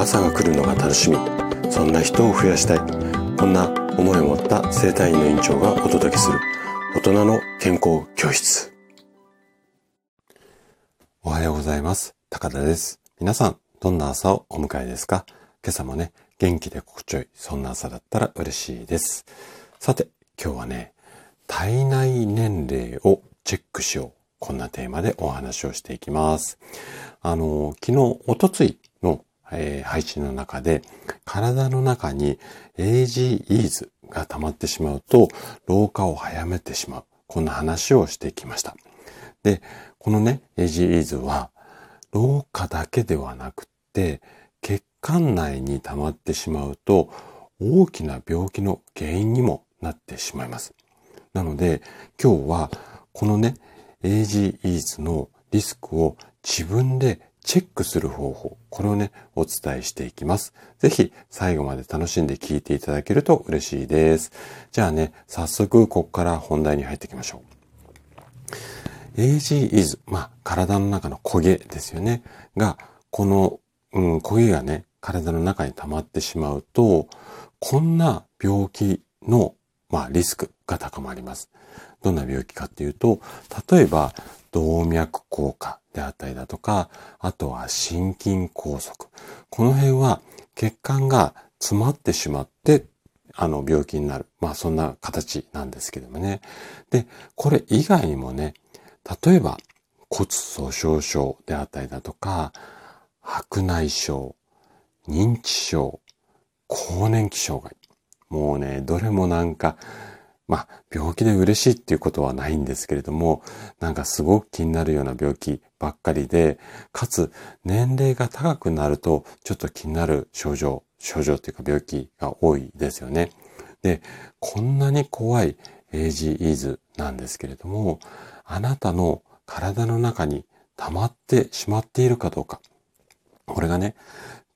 朝が来るのが楽しみ。そんな人を増やしたい。こんな思いを持った生体院の院長がお届けする。大人の健康教室。おはようございます。高田です。皆さんどんな朝をお迎えですか？今朝もね元気で心地よいそんな朝だったら嬉しいです。さて今日はね体内年齢をチェックしよう。こんなテーマでお話をしていきます。あの、昨日、おとつい、えー、配信の中で、体の中に AGEs が溜まってしまうと、老化を早めてしまう。こんな話をしてきました。で、このね、AGEs は、老化だけではなくて、血管内に溜まってしまうと、大きな病気の原因にもなってしまいます。なので、今日は、このね、AGEs のリスクを自分でチェックする方法、これをね、お伝えしていきます。ぜひ最後まで楽しんで聞いていただけると嬉しいです。じゃあね、早速ここから本題に入っていきましょう。AGEs、まあ、体の中の焦げですよね。が、この、うん、焦げがね、体の中に溜まってしまうと、こんな病気の、まあ、リスクが高まります。どんな病気かっていうと、例えば動脈硬化であったりだとか、あとは心筋梗塞。この辺は血管が詰まってしまって、あの病気になる。まあそんな形なんですけどもね。で、これ以外にもね、例えば骨粗鬆症であったりだとか、白内障、認知症、更年期障害。もうね、どれもなんかまあ、病気で嬉しいっていうことはないんですけれども、なんかすごく気になるような病気ばっかりで、かつ年齢が高くなるとちょっと気になる症状、症状っていうか病気が多いですよね。で、こんなに怖い AGEs なんですけれども、あなたの体の中に溜まってしまっているかどうか。これがね、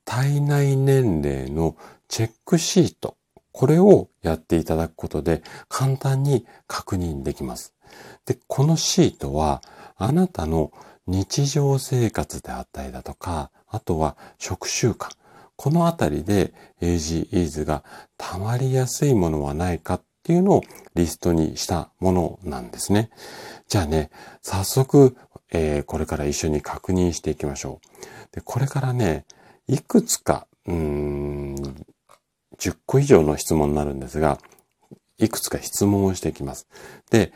体内年齢のチェックシートこれをやっていただくことで簡単に確認できます。で、このシートはあなたの日常生活であったりだとか、あとは食習慣。このあたりで AGEs が溜まりやすいものはないかっていうのをリストにしたものなんですね。じゃあね、早速、えー、これから一緒に確認していきましょう。で、これからね、いくつか、うーん、10個以上の質問になるんですが、いくつか質問をしていきます。で、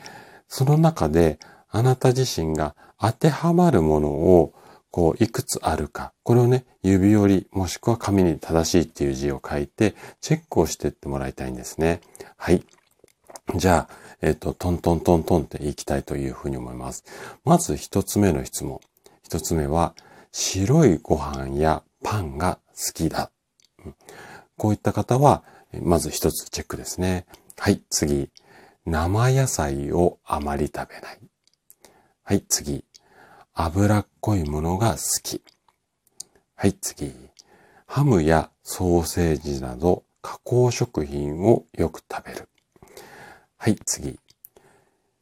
その中であなた自身が当てはまるものをこう、いくつあるか。これをね、指折り、もしくは紙に正しいっていう字を書いて、チェックをしていってもらいたいんですね。はい。じゃあ、えっ、と、トントントントンっていきたいというふうに思います。まず一つ目の質問。一つ目は、白いご飯やパンが好きだ。こういった方は、まず一つチェックですね。はい、次。生野菜をあまり食べない。はい、次。脂っこいものが好き。はい、次。ハムやソーセージなど加工食品をよく食べる。はい、次。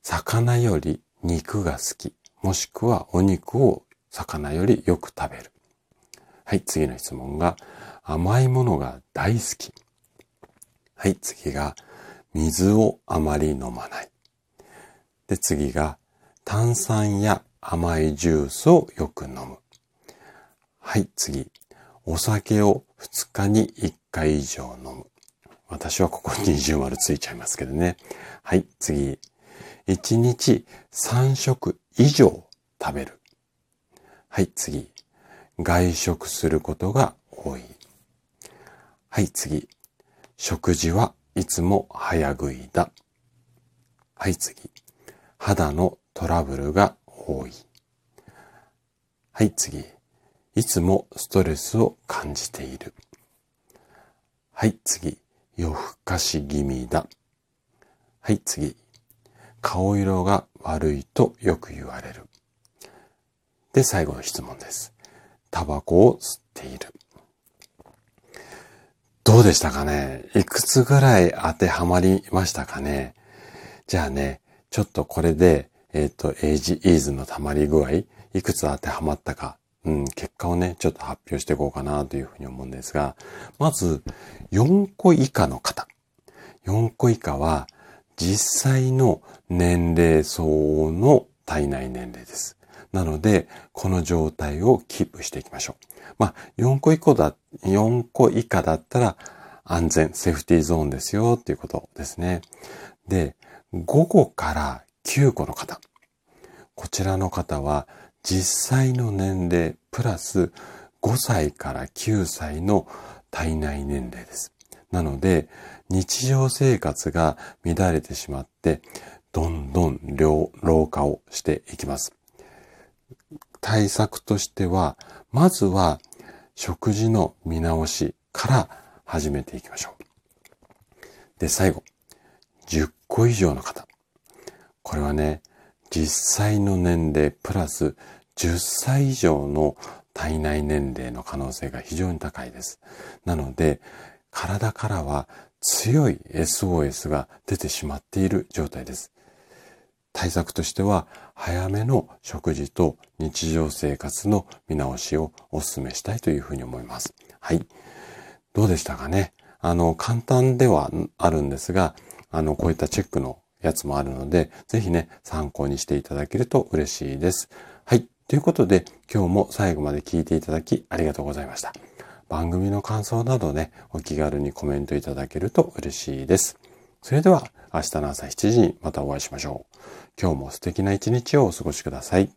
魚より肉が好き。もしくはお肉を魚よりよく食べる。はい、次の質問が、甘いものが大好き。はい、次が、水をあまり飲まない。で、次が、炭酸や甘いジュースをよく飲む。はい、次。お酒を2日に1回以上飲む。私はここに二重丸ついちゃいますけどね。はい、次。1日3食以上食べる。はい、次。外食することが多い。はい、次。食事はいつも早食いだ。はい、次。肌のトラブルが多い。はい、次。いつもストレスを感じている。はい、次。夜更かし気味だ。はい、次。顔色が悪いとよく言われる。で、最後の質問です。タバコを吸っている。どうでしたかね？いくつぐらい当てはまりましたかね？じゃあね、ちょっとこれで、えっ、ー、と、エイジイーズの溜まり具合、いくつ当てはまったか、うん、結果をね、ちょっと発表していこうかなというふうに思うんですが、まず、4個以下の方。4個以下は、実際の年齢相応の体内年齢です。なので、この状態をキープしていきましょう。まあ、4個以下だ、4個以下だったら安全、セーフティーゾーンですよっていうことですね。で、5個から9個の方。こちらの方は実際の年齢プラス5歳から9歳の体内年齢です。なので、日常生活が乱れてしまって、どんどん老化をしていきます。対策としては、まずは食事の見直しから始めていきましょう。で、最後、10個以上の方。これはね、実際の年齢プラス10歳以上の体内年齢の可能性が非常に高いです。なので、体からは強い SOS が出てしまっている状態です。対策としては、早めの食事と日常生活の見直しをお勧めしたいというふうに思います。はい。どうでしたかね？あの、簡単ではあるんですが、あの、こういったチェックのやつもあるので、ぜひね、参考にしていただけると嬉しいです。はい。ということで、今日も最後まで聞いていただきありがとうございました。番組の感想などね、お気軽にコメントいただけると嬉しいです。それでは、明日の朝7時にまたお会いしましょう。今日も素敵な一日をお過ごしください。